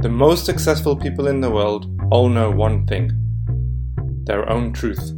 The most successful people in the world all know one thing their own truth.